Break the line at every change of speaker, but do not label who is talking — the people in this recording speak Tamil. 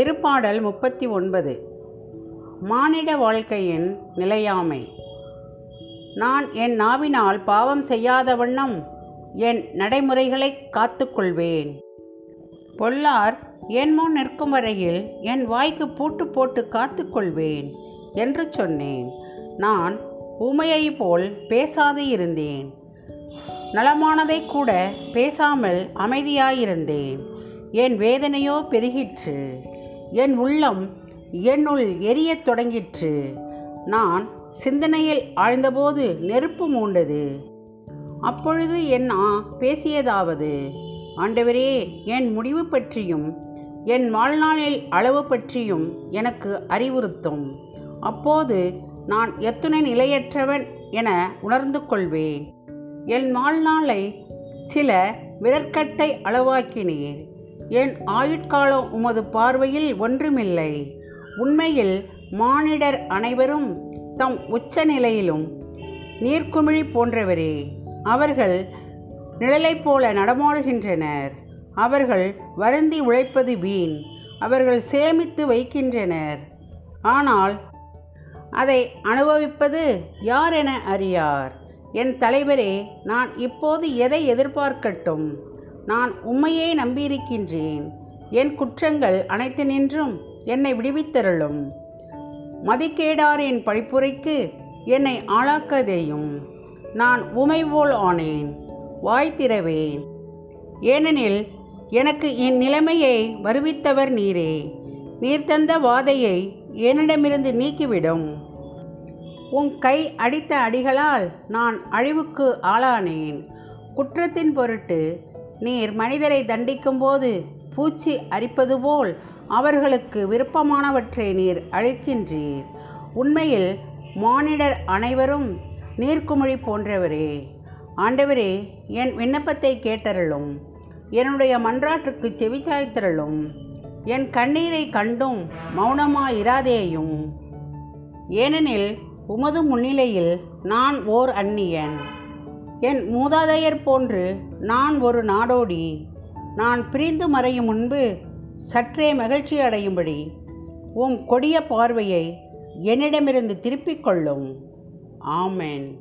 திருப்பாடல் முப்பத்தி ஒன்பது. மானிட வாழ்க்கையின் நிலையாமை. நான் என் நாவினால் பாவம் செய்யாத வண்ணம் என் நடைமுறைகளை காத்துக்கொள்வேன். பொல்லார் என் முன் நிற்கும் வரையில் என் வாய்க்கு பூட்டு போட்டு காத்துக்கொள்வேன் என்று சொன்னேன். நான் உமையை போல் பேசாது இருந்தேன். நலமானதை கூட பேசாமல் அமைதியாயிருந்தேன். என் வேதனையோ பெருகிற்று. என் உள்ளம் என்னுள் எரியத் தொடங்கிற்று. நான் சிந்தனையில் ஆழ்ந்தபோது நெருப்பு மூண்டது. அப்பொழுது என் ஆ பேசியதாவது ஆண்டவரே என் முடிவு பற்றியும் என் வாழ்நாளில் அளவு பற்றியும் எனக்கு அறிவுறுத்தும். அப்போது நான் எத்துணை நிலையற்றவன் என உணர்ந்து கொள்வேன். என் வாழ்நாளை சில விரற்கட்டை அளவாக்கினேன் என் ஆயுட்காலம் உமது பார்வையில் ஒன்றுமில்லை. உண்மையில் மானிடர் அனைவரும் தம் உச்ச நிலையிலும் நீர்க்குமிழி போன்றவரே. அவர்கள் நிழலைப் போல நடமாடுகின்றனர். அவர்கள் வருந்தி உழைப்பது வீண். அவர்கள் சேமித்து வைக்கின்றனர். ஆனால் அதை அனுபவிப்பது யார் என அறியார்? என் தலைவரே நான் இப்போது எதை எதிர்பார்க்கட்டும்? நான் உம்மையே நம்பியிருக்கின்றேன். என் குற்றங்கள் அனைத்து நின்றும் என்னை விடுவித்தருளும். மதிக்கேடாரின் பழிப்புரைக்கு என்னை ஆளாக்கதேயும். நான் உமை போல் ஆனேன் வாய் திறவேன். ஏனெனில் எனக்கு என் நிலைமையை வருவித்தவர் நீரே. நீர் தந்த வாதையை என்னிடமிருந்து நீக்கிவிடும். உன் கை அடித்த அடிகளால் நான் அழிவுக்கு ஆளானேன். குற்றத்தின் பொருட்டு நீர் மனிதரை தண்டிக்கும்போது பூச்சி அரிப்பது போல் அவர்களுக்கு விருப்பமானவற்றை நீர் அழிக்கின்றீர். உண்மையில் மானிடர் அனைவரும் நீர்க்குமிழி போன்றவரே. ஆண்டவரே என் விண்ணப்பத்தை கேட்டருளும். என்னுடைய மன்றாட்டுக்கு செவிச்சாய்த்தருளும் என் கண்ணீரை கண்டும் மௌனமாயிராதேயும். ஏனெனில் உமது முன்னிலையில் நான் ஓர் அந்நியன். என் மூதாதையர் போன்று நான் ஒரு நாடோடி. நான் பிரிந்து மறையும் முன்பு சற்றே மகிழ்ச்சி அடையும்படி உம் கொடிய பார்வையை என்னிடமிருந்து திருப்பிக் கொள்ளும். ஆமென்.